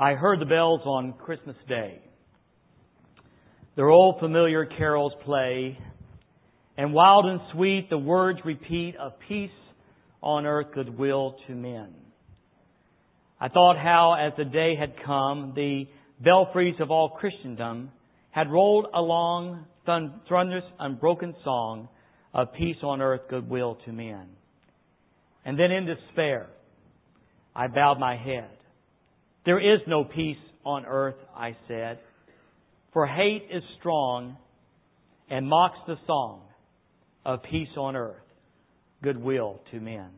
I heard the bells on Christmas Day. Their old familiar carols play, and wild and sweet the words repeat of peace on earth, goodwill to men. I thought how, as the day had come, the belfries of all Christendom had rolled along thunderous, unbroken song of peace on earth, goodwill to men. And then in despair, I bowed my head there is no peace on earth, I said, for hate is strong and mocks the song of peace on earth, goodwill to men.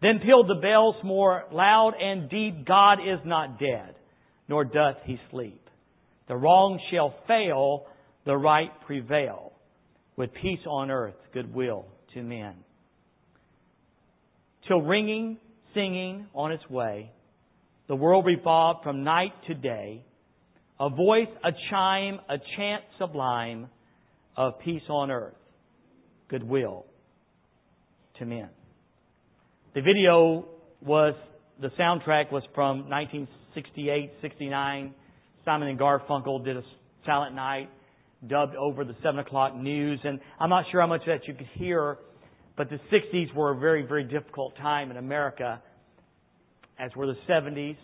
Then pealed the bells more loud and deep, God is not dead, nor doth he sleep. The wrong shall fail, the right prevail, with peace on earth, goodwill to men. Till ringing, singing on its way, the world revolved from night to day, a voice, a chime, a chant sublime of peace on earth, goodwill to men. The video was, the soundtrack was from 1968, 69. Simon and Garfunkel did a silent night, dubbed over the 7 o'clock news. And I'm not sure how much of that you could hear, but the 60s were a very, very difficult time in America as were the 70s,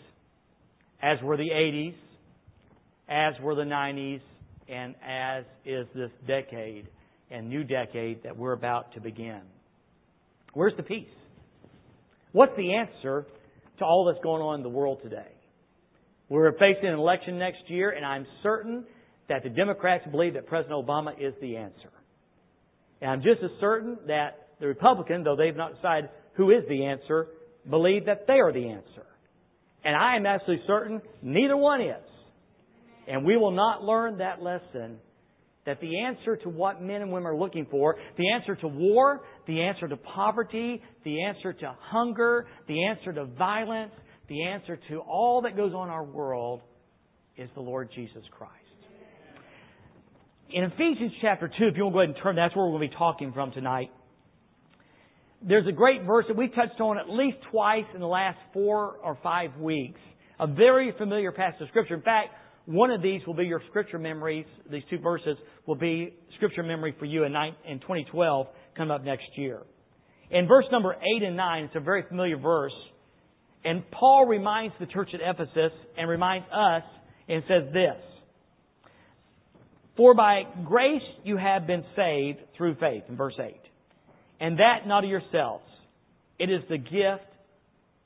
as were the 80s, as were the 90s, and as is this decade and new decade that we're about to begin. Where's the peace? What's the answer to all that's going on in the world today? We're facing an election next year, and I'm certain that the Democrats believe that President Obama is the answer. And I'm just as certain that the Republicans, though they've not decided who is the answer, believe that they are the answer. And I am absolutely certain neither one is. And we will not learn that lesson that the answer to what men and women are looking for, the answer to war, the answer to poverty, the answer to hunger, the answer to violence, the answer to all that goes on in our world is the Lord Jesus Christ. In Ephesians chapter 2, if you want to go ahead and turn, that's where we're going to be talking from tonight there's a great verse that we touched on at least twice in the last four or five weeks. A very familiar passage of Scripture. In fact, one of these will be your Scripture memories. These two verses will be Scripture memory for you in 2012, coming up next year. In verse number 8 and 9, it's a very familiar verse. And Paul reminds the church at Ephesus and reminds us and says this. For by grace you have been saved through faith, in verse 8. And that not of yourselves. It is the gift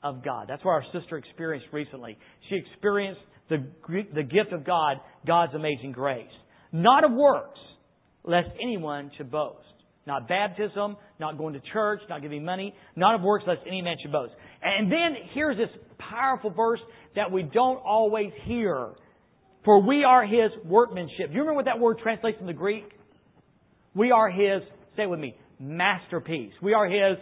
of God. That's what our sister experienced recently. She experienced the, the gift of God, God's amazing grace. Not of works, lest anyone should boast. Not baptism, not going to church, not giving money, not of works, lest any man should boast. And then here's this powerful verse that we don't always hear. For we are His workmanship. Do you remember what that word translates in the Greek? We are His, say it with me, masterpiece. We are His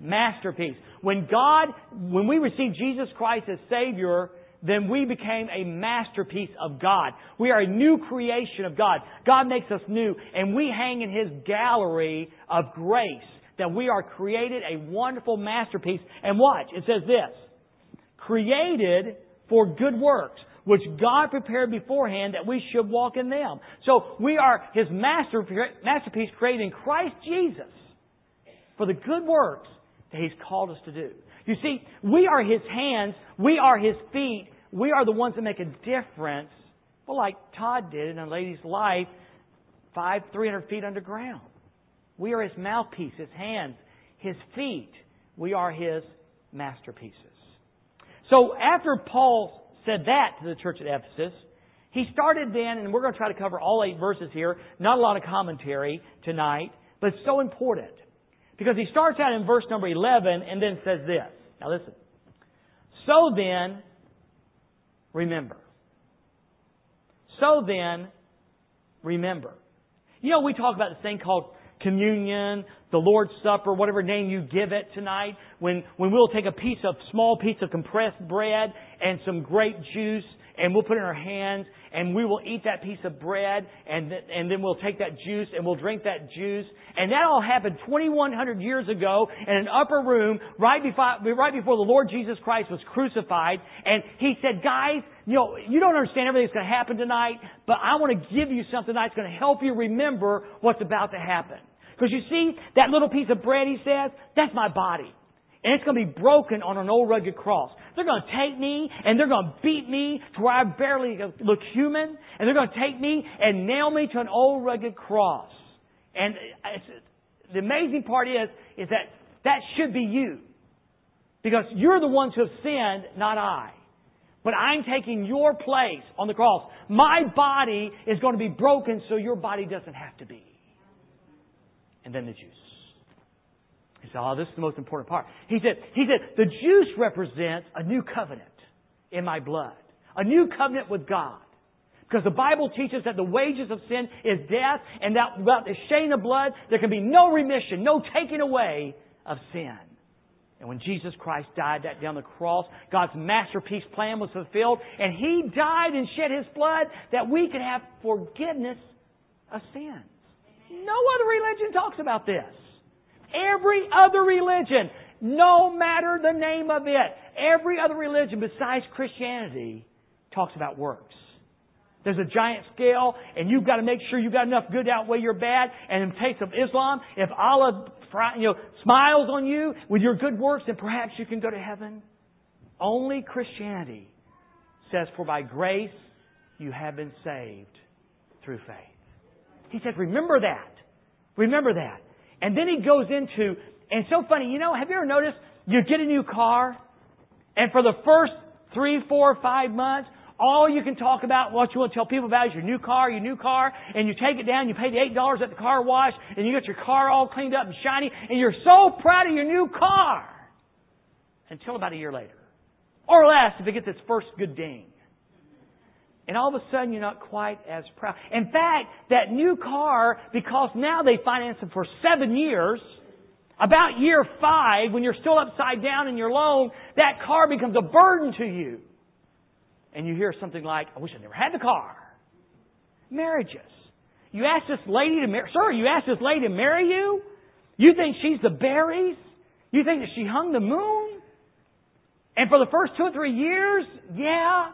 masterpiece. When God, when we received Jesus Christ as Savior, then we became a masterpiece of God. We are a new creation of God. God makes us new, and we hang in His gallery of grace that we are created a wonderful masterpiece. And watch, it says this created for good works, which God prepared beforehand that we should walk in them. So we are His master, masterpiece created in Christ Jesus for the good works that He's called us to do. You see, we are His hands, we are His feet, we are the ones that make a difference. Well, like Todd did in a lady's life, five, three hundred feet underground. We are His mouthpiece, His hands, His feet. We are His masterpieces. So after Paul said that to the church at Ephesus, he started then, and we're going to try to cover all eight verses here, not a lot of commentary tonight, but it's so important. Because he starts out in verse number 11 and then says this. Now listen. So then, remember. So then, remember. You know, we talk about this thing called communion, the Lord's Supper, whatever name you give it tonight, when, when we'll take a piece of, small piece of compressed bread and some grape juice and we'll put it in our hands and we will eat that piece of bread and, th- and then we'll take that juice and we'll drink that juice. And that all happened 2100 years ago in an upper room right before, right before the Lord Jesus Christ was crucified. And he said, guys, you know, you don't understand everything that's going to happen tonight, but I want to give you something that's going to help you remember what's about to happen. Because you see, that little piece of bread, he says, that's my body. And it's going to be broken on an old rugged cross. They're going to take me and they're going to beat me to where I barely look human. And they're going to take me and nail me to an old rugged cross. And the amazing part is, is that that should be you. Because you're the ones who have sinned, not I. But I'm taking your place on the cross. My body is going to be broken so your body doesn't have to be. And then the juice. He said, Oh, this is the most important part. He said, he said, the juice represents a new covenant in my blood. A new covenant with God. Because the Bible teaches that the wages of sin is death, and that without the shedding of blood, there can be no remission, no taking away of sin. And when Jesus Christ died that down the cross, God's masterpiece plan was fulfilled, and He died and shed His blood that we could have forgiveness of sins. No other religion talks about this. Every other religion, no matter the name of it, every other religion besides Christianity talks about works. There's a giant scale, and you've got to make sure you've got enough good to outweigh your bad. And in the case of Islam, if Allah you know, smiles on you with your good works, then perhaps you can go to heaven. Only Christianity says, For by grace you have been saved through faith. He said, Remember that. Remember that. And then he goes into, and so funny, you know, have you ever noticed you get a new car, and for the first three, four, five months, all you can talk about, what you want to tell people about is your new car, your new car, and you take it down, you pay the $8 at the car wash, and you get your car all cleaned up and shiny, and you're so proud of your new car. Until about a year later. Or less if it gets its first good ding. And all of a sudden, you're not quite as proud. In fact, that new car, because now they finance it for seven years, about year five, when you're still upside down in your loan, that car becomes a burden to you. And you hear something like, I wish I never had the car. Marriages. You ask this lady to marry, sir, you ask this lady to marry you? You think she's the berries? You think that she hung the moon? And for the first two or three years, yeah,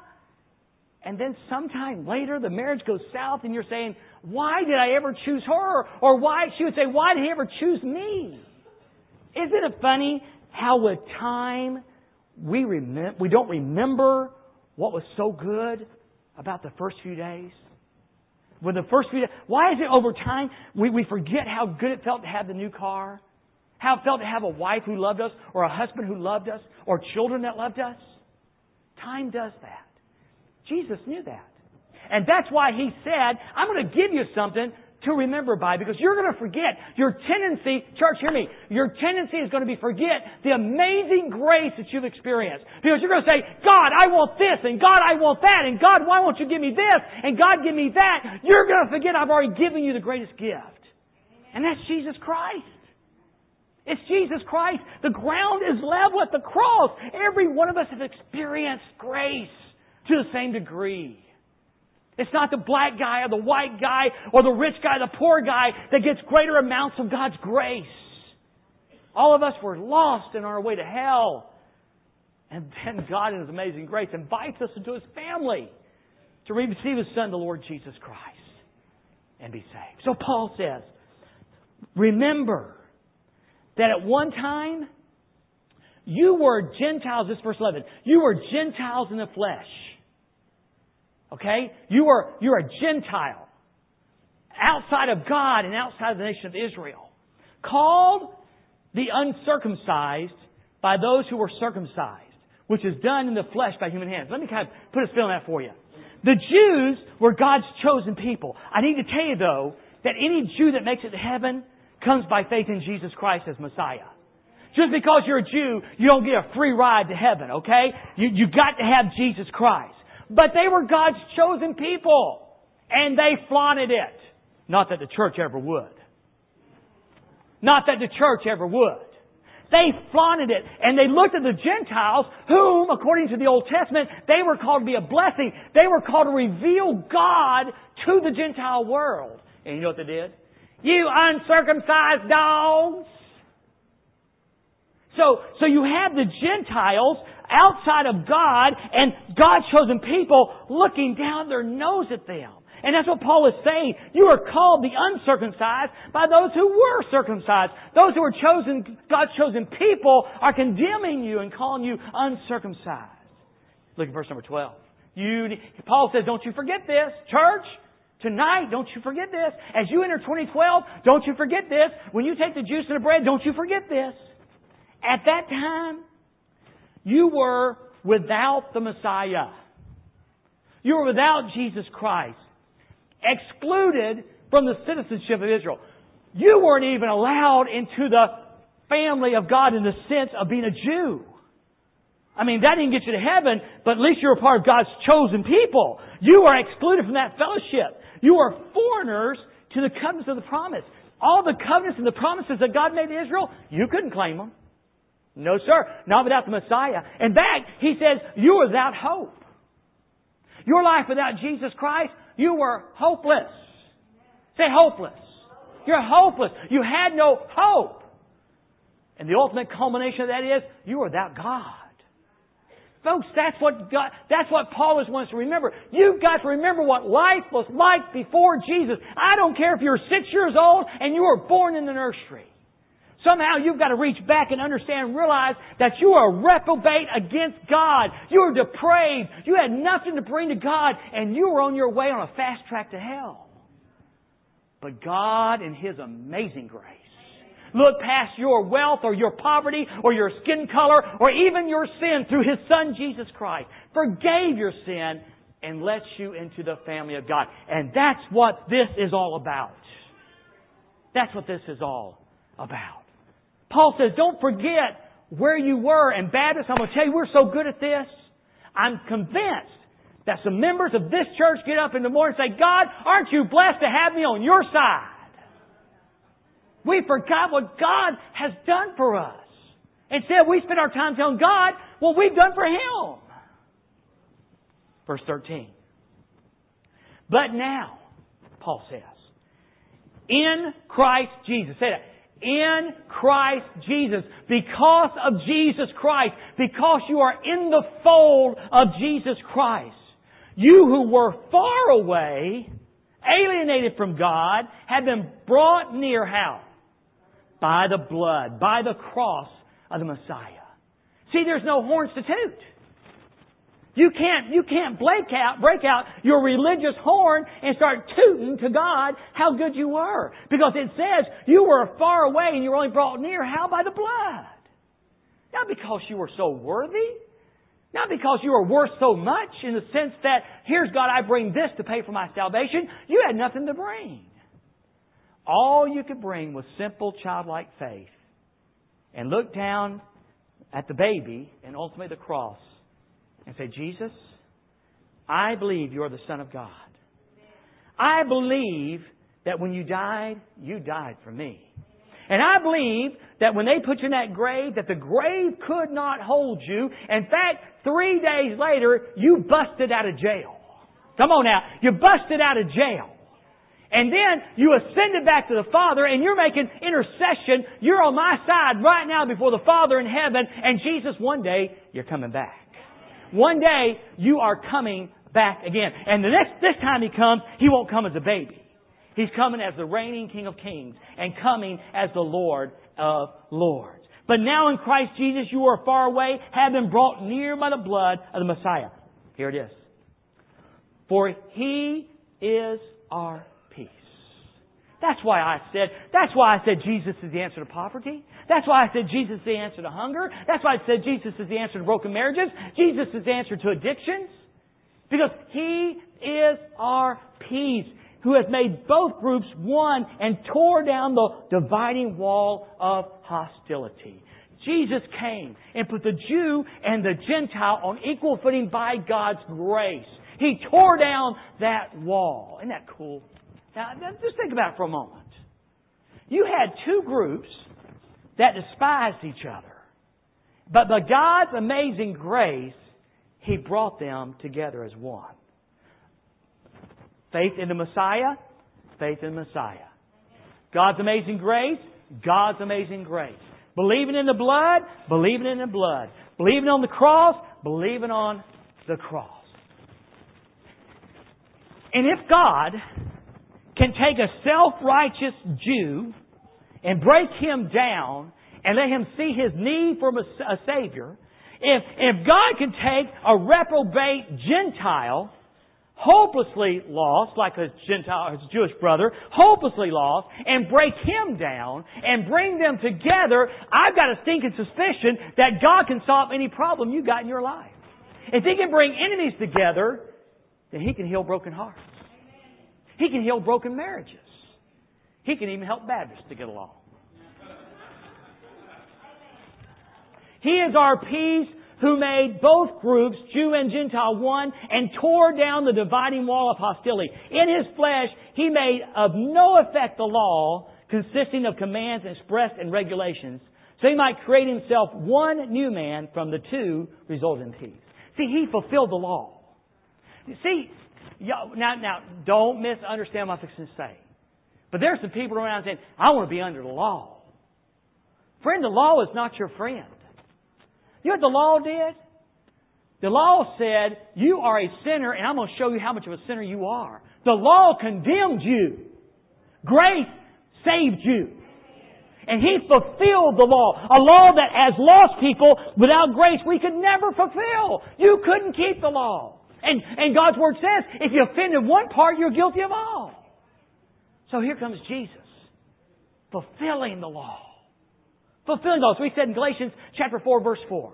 and then sometime later the marriage goes south and you're saying, why did I ever choose her? Or why, she would say, why did he ever choose me? Isn't it funny how with time we remember, we don't remember what was so good about the first few days? When the first few days, why is it over time we, we forget how good it felt to have the new car? How it felt to have a wife who loved us, or a husband who loved us, or children that loved us? Time does that. Jesus knew that. And that's why he said, I'm going to give you something to remember by because you're going to forget your tendency, church, hear me, your tendency is going to be forget the amazing grace that you've experienced. Because you're going to say, God, I want this, and God, I want that, and God, why won't you give me this, and God, give me that. You're going to forget I've already given you the greatest gift. And that's Jesus Christ. It's Jesus Christ. The ground is level at the cross. Every one of us has experienced grace to the same degree. It's not the black guy or the white guy or the rich guy, the poor guy that gets greater amounts of God's grace. All of us were lost in our way to hell. And then God in His amazing grace invites us into His family to receive His Son, the Lord Jesus Christ, and be saved. So Paul says, remember that at one time, you were Gentiles, this verse 11, you were Gentiles in the flesh Okay? You are, you're a Gentile. Outside of God and outside of the nation of Israel. Called the uncircumcised by those who were circumcised, which is done in the flesh by human hands. Let me kind of put a spin on that for you. The Jews were God's chosen people. I need to tell you though, that any Jew that makes it to heaven comes by faith in Jesus Christ as Messiah. Just because you're a Jew, you don't get a free ride to heaven, okay? You, you got to have Jesus Christ. But they were God's chosen people. And they flaunted it. Not that the church ever would. Not that the church ever would. They flaunted it. And they looked at the Gentiles, whom, according to the Old Testament, they were called to be a blessing. They were called to reveal God to the Gentile world. And you know what they did? You uncircumcised dogs! So, so you have the Gentiles outside of God and God's chosen people looking down their nose at them. And that's what Paul is saying. You are called the uncircumcised by those who were circumcised. Those who are chosen, God's chosen people are condemning you and calling you uncircumcised. Look at verse number 12. You, Paul says, don't you forget this. Church, tonight, don't you forget this. As you enter 2012, don't you forget this. When you take the juice and the bread, don't you forget this. At that time, you were without the Messiah. You were without Jesus Christ excluded from the citizenship of Israel. You weren't even allowed into the family of God in the sense of being a Jew. I mean, that didn't get you to heaven, but at least you were part of God's chosen people. You are excluded from that fellowship. You are foreigners to the covenants of the promise. All the covenants and the promises that God made to Israel, you couldn't claim them. No, sir. Not without the Messiah. In fact, he says, you are without hope. Your life without Jesus Christ you were hopeless. Say hopeless. You're hopeless. You had no hope. And the ultimate culmination of that is you were without God. Folks, that's what God, that's what Paul is wants to remember. You've got to remember what life was like before Jesus. I don't care if you're six years old and you were born in the nursery. Somehow you've got to reach back and understand and realize that you are reprobate against God. You are depraved. You had nothing to bring to God and you were on your way on a fast track to hell. But God in His amazing grace looked past your wealth or your poverty or your skin color or even your sin through His Son Jesus Christ, forgave your sin and let you into the family of God. And that's what this is all about. That's what this is all about. Paul says, don't forget where you were. And Baptists, I'm going to tell you, we're so good at this. I'm convinced that some members of this church get up in the morning and say, God, aren't you blessed to have me on your side? We forgot what God has done for us. Instead, we spend our time telling God what we've done for Him. Verse 13. But now, Paul says, in Christ Jesus, say that, in Christ Jesus. Because of Jesus Christ. Because you are in the fold of Jesus Christ. You who were far away, alienated from God, have been brought near how? By the blood, by the cross of the Messiah. See, there's no horns to toot. You can't, you can't break out, break out your religious horn and start tooting to God how good you were. Because it says you were far away and you were only brought near. How? By the blood. Not because you were so worthy. Not because you were worth so much in the sense that, here's God, I bring this to pay for my salvation. You had nothing to bring. All you could bring was simple childlike faith. And look down at the baby and ultimately the cross and say, Jesus, I believe you're the Son of God. I believe that when you died, you died for me. And I believe that when they put you in that grave, that the grave could not hold you. In fact, three days later, you busted out of jail. Come on now. You busted out of jail. And then you ascended back to the Father and you're making intercession. You're on my side right now before the Father in heaven. And Jesus, one day, you're coming back. One day, you are coming back again. And the next, this time he comes, he won't come as a baby. He's coming as the reigning King of Kings and coming as the Lord of Lords. But now in Christ Jesus, you are far away, have been brought near by the blood of the Messiah. Here it is. For he is our that's why I said, that's why I said Jesus is the answer to poverty. That's why I said Jesus is the answer to hunger. That's why I said Jesus is the answer to broken marriages. Jesus is the answer to addictions. Because He is our peace, who has made both groups one and tore down the dividing wall of hostility. Jesus came and put the Jew and the Gentile on equal footing by God's grace. He tore down that wall. Isn't that cool? Now, just think about it for a moment. You had two groups that despised each other. But by God's amazing grace, He brought them together as one. Faith in the Messiah, faith in the Messiah. God's amazing grace, God's amazing grace. Believing in the blood, believing in the blood. Believing on the cross, believing on the cross. And if God can take a self-righteous Jew and break him down and let him see his need for a Savior, if, if God can take a reprobate Gentile hopelessly lost, like a Gentile, his Jewish brother, hopelessly lost, and break him down and bring them together, I've got a stinking suspicion that God can solve any problem you got in your life. If He can bring enemies together, then He can heal broken hearts. He can heal broken marriages. He can even help Baptists to get along. He is our peace who made both groups, Jew and Gentile, one and tore down the dividing wall of hostility. In his flesh, he made of no effect the law consisting of commands expressed in regulations, so he might create himself one new man from the two resulting peace. See, he fulfilled the law. You see, now, now, don't misunderstand what I'm fixing to say. But there's some people around saying, I want to be under the law. Friend, the law is not your friend. You know what the law did? The law said, you are a sinner and I'm going to show you how much of a sinner you are. The law condemned you. Grace saved you. And He fulfilled the law. A law that as lost people, without grace, we could never fulfill. You couldn't keep the law. And, and God's Word says, if you offended one part, you're guilty of all. So here comes Jesus. Fulfilling the law. Fulfilling the law. So he said in Galatians chapter 4 verse 4.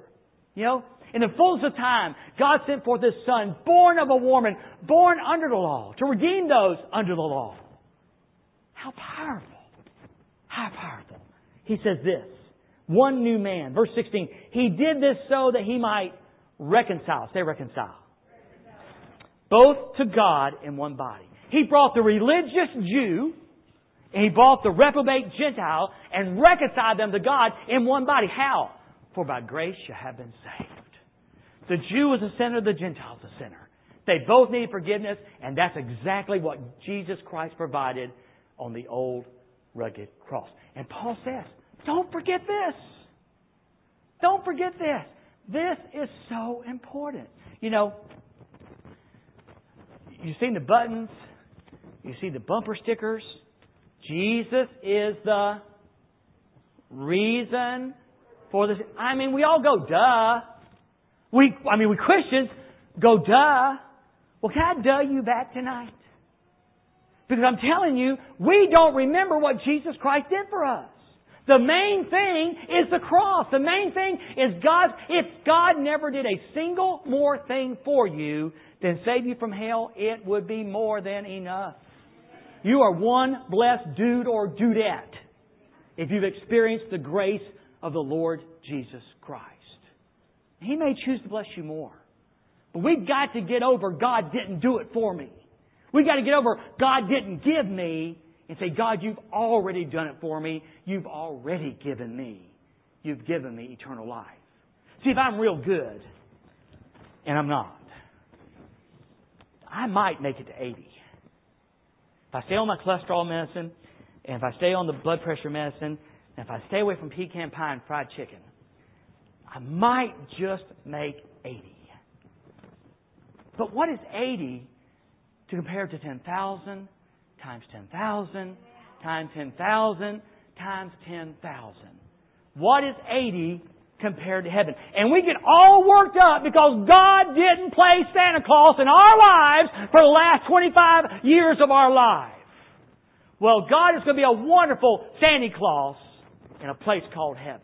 You know, in the fullness of time, God sent forth His Son, born of a woman, born under the law, to redeem those under the law. How powerful. How powerful. He says this. One new man. Verse 16. He did this so that he might reconcile. Say reconcile. Both to God in one body. He brought the religious Jew and he brought the reprobate Gentile and reconciled them to God in one body. How? For by grace you have been saved. The Jew was a sinner, the Gentile was a sinner. They both need forgiveness, and that's exactly what Jesus Christ provided on the old rugged cross. And Paul says, don't forget this. Don't forget this. This is so important. You know, you've seen the buttons, you see the bumper stickers. Jesus is the reason for this. I mean, we all go, duh. We, I mean, we Christians go, duh. Well, can I duh you back tonight? Because I'm telling you, we don't remember what Jesus Christ did for us. The main thing is the cross. The main thing is God. If God never did a single more thing for you than save you from hell, it would be more than enough. You are one blessed dude or dudette if you've experienced the grace of the Lord Jesus Christ. He may choose to bless you more. But we've got to get over God didn't do it for me. We've got to get over God didn't give me and say, God, you've already done it for me. You've already given me. You've given me eternal life. See, if I'm real good, and I'm not, I might make it to 80. If I stay on my cholesterol medicine, and if I stay on the blood pressure medicine, and if I stay away from pecan pie and fried chicken, I might just make 80. But what is 80 to compare to 10,000 times 10,000 times 10,000 times 10,000. What is 80 compared to heaven? And we get all worked up because God didn't play Santa Claus in our lives for the last 25 years of our life. Well, God is going to be a wonderful Santa Claus in a place called heaven.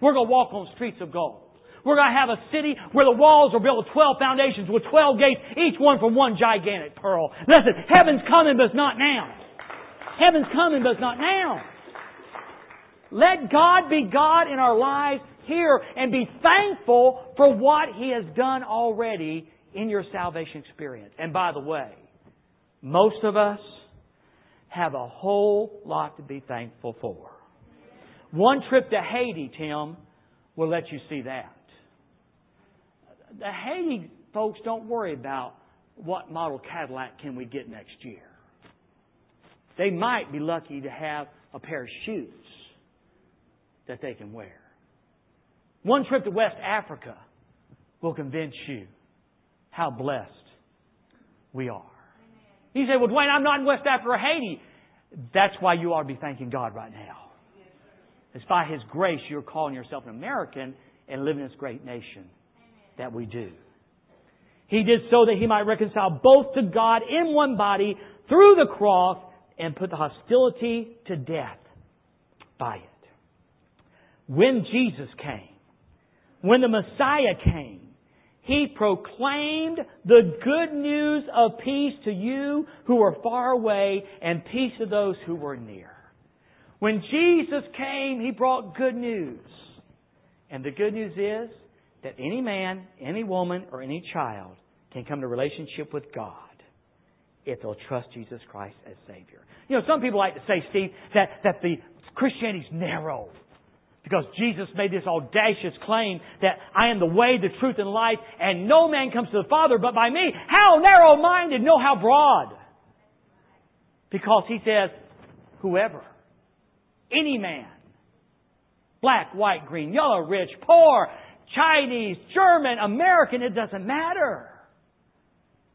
We're going to walk on streets of gold. We're going to have a city where the walls are built with 12 foundations with 12 gates, each one from one gigantic pearl. Listen, heaven's coming, but it's not now. Heaven's coming, but it's not now. Let God be God in our lives here and be thankful for what He has done already in your salvation experience. And by the way, most of us have a whole lot to be thankful for. One trip to Haiti, Tim, will let you see that. The Haiti folks don't worry about what model Cadillac can we get next year. They might be lucky to have a pair of shoes that they can wear. One trip to West Africa will convince you how blessed we are. You say, well, Dwayne, I'm not in West Africa or Haiti. That's why you ought to be thanking God right now. It's by His grace you're calling yourself an American and living in this great nation that we do. He did so that He might reconcile both to God in one body through the cross and put the hostility to death by it. When Jesus came, when the Messiah came, he proclaimed the good news of peace to you who were far away and peace to those who were near. When Jesus came, He brought good news. And the good news is that any man, any woman, or any child can come to relationship with God if they'll trust Jesus Christ as Savior. You know, some people like to say, Steve, that, that the Christianity's narrow. Because Jesus made this audacious claim that I am the way, the truth, and life, and no man comes to the Father but by me. How narrow minded, no, how broad. Because he says, whoever, any man, black, white, green, yellow, rich, poor, Chinese, German, American, it doesn't matter.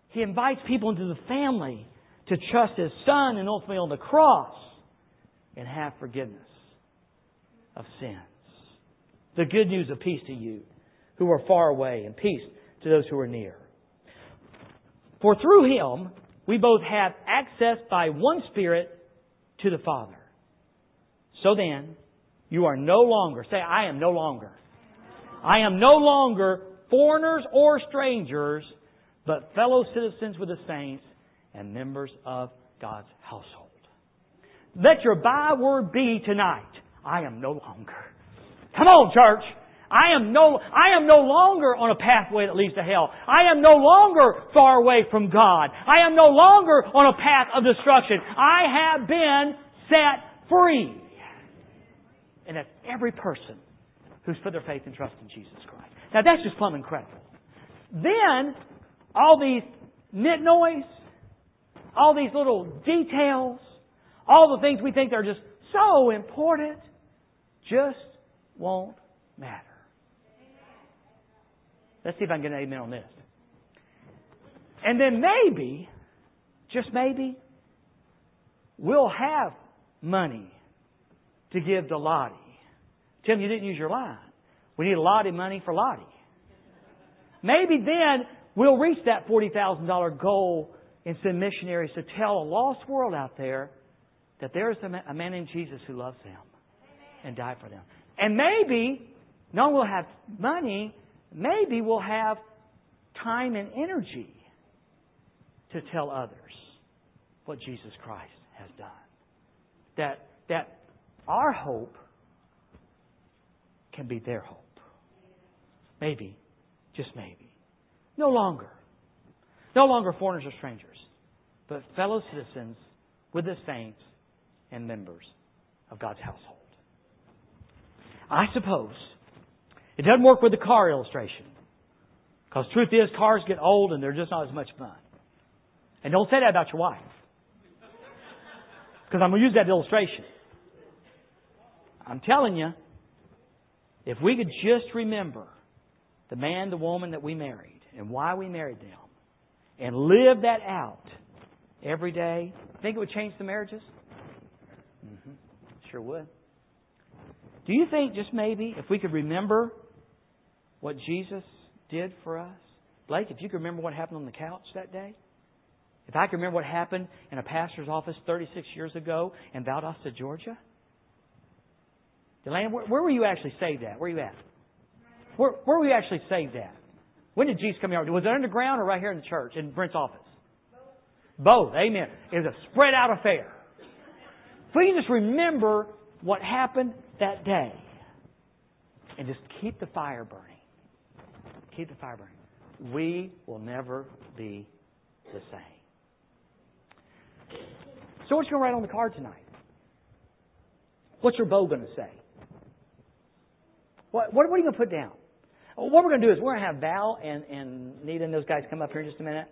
He invites people into the family to trust His Son and ultimately on the cross and have forgiveness of sins. The good news of peace to you who are far away and peace to those who are near. For through him we both have access by one Spirit to the Father. So then, you are no longer, say, I am no longer. I am no longer foreigners or strangers, but fellow citizens with the saints and members of God's household. Let your byword be tonight. I am no longer. Come on, church. I am no, I am no longer on a pathway that leads to hell. I am no longer far away from God. I am no longer on a path of destruction. I have been set free. And that's every person who's put their faith and trust in Jesus Christ. Now that's just plumb incredible. Then, all these nitnoise, all these little details, all the things we think are just so important, just won't matter. Let's see if I can get an amen on this. And then maybe, just maybe, we'll have money to give to Lottie. Tim, you didn't use your line. We need a Lottie money for Lottie. Maybe then we'll reach that $40,000 goal and send missionaries to tell a lost world out there that there is a man named Jesus who loves them and died for them. And maybe, no, we'll have money, maybe we'll have time and energy to tell others what Jesus Christ has done. That, that our hope can be their hope. Maybe, just maybe. No longer. No longer foreigners or strangers, but fellow citizens with the saints and members of God's household. I suppose it doesn't work with the car illustration. Because truth is, cars get old and they're just not as much fun. And don't say that about your wife. Because I'm going to use that illustration. I'm telling you, if we could just remember the man, the woman that we married and why we married them and live that out every day, think it would change the marriages? Mm-hmm. Sure would. Do you think just maybe if we could remember what Jesus did for us? Blake, if you could remember what happened on the couch that day? If I could remember what happened in a pastor's office 36 years ago in Valdosta, Georgia? Delaney, where, where were you actually saved at? Where you at? Where, where were you actually saved at? When did Jesus come here? Was it underground or right here in the church, in Brent's office? Both. Amen. It was a spread out affair. If we can just remember what happened that day and just keep the fire burning. Keep the fire burning. We will never be the same. So, what you going to write on the card tonight? What's your bow going to say? What, what, are you going to put down? What we're going to do is we're going to have Val and, and Nita and those guys come up here in just a minute.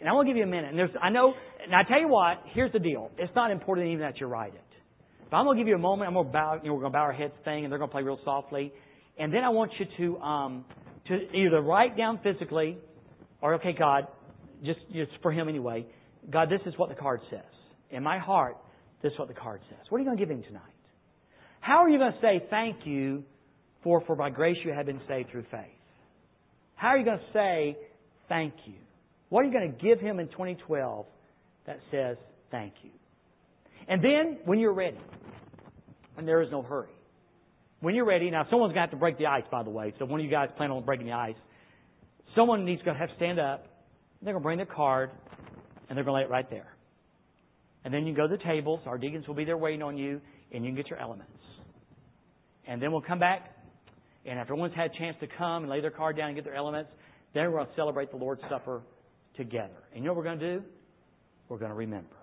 And I want to give you a minute. And there's, I know, and I tell you what, here's the deal. It's not important even that you write it. But I'm going to give you a moment. I'm going to bow, you know, we're going to bow our heads thing and they're going to play real softly. And then I want you to, um, to either write down physically or, okay, God, just, just for him anyway, God, this is what the card says. In my heart, this is what the card says. What are you going to give him tonight? How are you going to say thank you for, for by grace you have been saved through faith? How are you going to say thank you? What are you going to give him in 2012 that says thank you? And then, when you're ready, and there is no hurry, when you're ready, now someone's going to have to break the ice, by the way, so one of you guys plan on breaking the ice. Someone needs to have to stand up, they're going to bring their card, and they're going to lay it right there. And then you go to the tables, our deacons will be there waiting on you, and you can get your elements. And then we'll come back, and after everyone's had a chance to come and lay their card down and get their elements, then we're going to celebrate the Lord's Supper together. And you know what we're going to do? We're going to remember.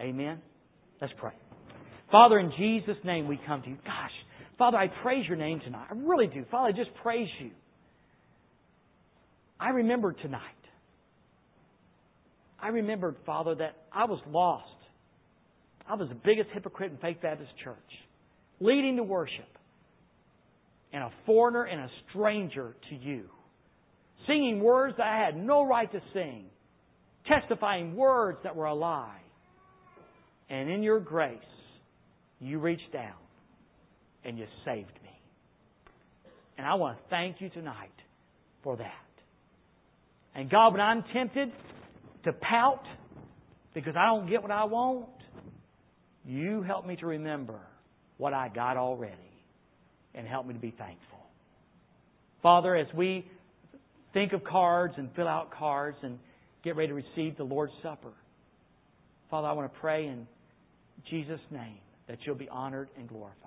Amen? Let's pray. Father, in Jesus' name we come to you. Gosh, Father, I praise your name tonight. I really do. Father, I just praise you. I remembered tonight. I remembered, Father, that I was lost. I was the biggest hypocrite in Faith Baptist Church, leading to worship, and a foreigner and a stranger to you singing words that I had no right to sing, testifying words that were a lie. And in your grace, you reached down and you saved me. And I want to thank you tonight for that. And God, when I'm tempted to pout because I don't get what I want, you help me to remember what I got already and help me to be thankful. Father, as we think of cards and fill out cards and get ready to receive the Lord's Supper. Father, I want to pray in Jesus' name that you'll be honored and glorified.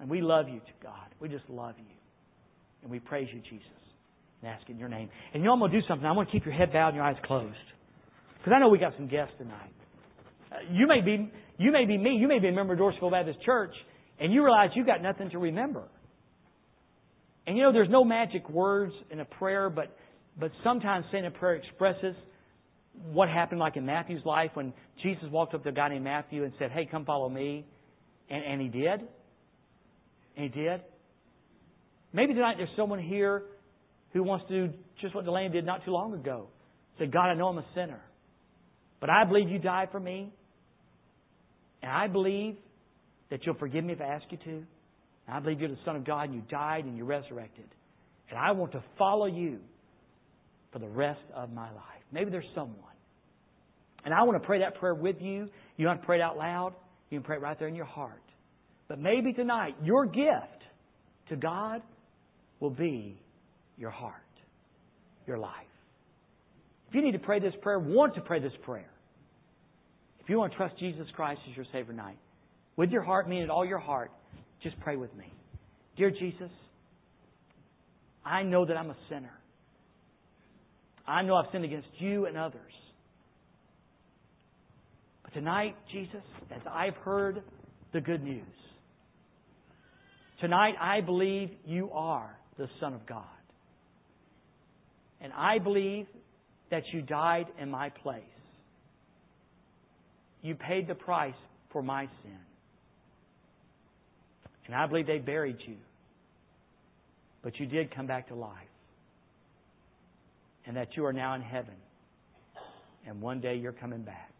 And we love you, God. We just love you. And we praise you, Jesus, and ask in your name. And you know, I'm going to do something. I want to keep your head bowed and your eyes closed. Because I know we got some guests tonight. Uh, you may be you may be me. You may be a member of Dorsville Baptist Church, and you realize you've got nothing to remember. And you know, there's no magic words in a prayer, but, but sometimes saying a prayer expresses what happened like in Matthew's life when Jesus walked up to a guy named Matthew and said, Hey, come follow me. And, and he did. And he did. Maybe tonight there's someone here who wants to do just what Delaney did not too long ago. Say, God, I know I'm a sinner. But I believe you died for me. And I believe that you'll forgive me if I ask you to. I believe you're the Son of God and you died and you resurrected. And I want to follow you for the rest of my life. Maybe there's someone. And I want to pray that prayer with you. You want to pray it out loud? You can pray it right there in your heart. But maybe tonight, your gift to God will be your heart, your life. If you need to pray this prayer, want to pray this prayer, if you want to trust Jesus Christ as your Savior tonight, with your heart, mean it all your heart, just pray with me. Dear Jesus, I know that I'm a sinner. I know I've sinned against you and others. But tonight, Jesus, as I've heard the good news, tonight I believe you are the Son of God. And I believe that you died in my place. You paid the price for my sin. And I believe they buried you. But you did come back to life. And that you are now in heaven. And one day you're coming back.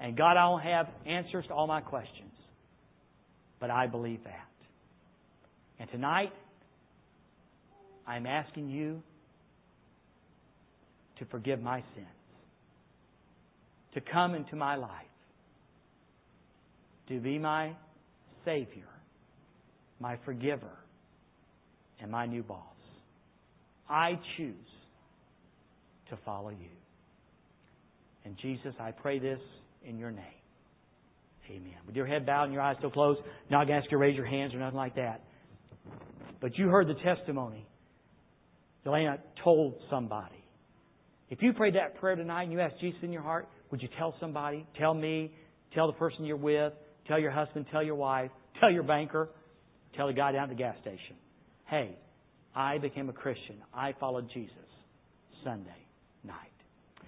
And God, I don't have answers to all my questions. But I believe that. And tonight, I'm asking you to forgive my sins, to come into my life, to be my Savior, my forgiver, and my new boss. I choose to follow you. And Jesus, I pray this in your name. Amen. With your head bowed and your eyes still closed, not going to ask you to raise your hands or nothing like that. But you heard the testimony. Delana told somebody. If you prayed that prayer tonight and you asked Jesus in your heart, would you tell somebody? Tell me, tell the person you're with, Tell your husband, tell your wife, tell your banker. Tell the guy down at the gas station, hey, I became a Christian. I followed Jesus Sunday night.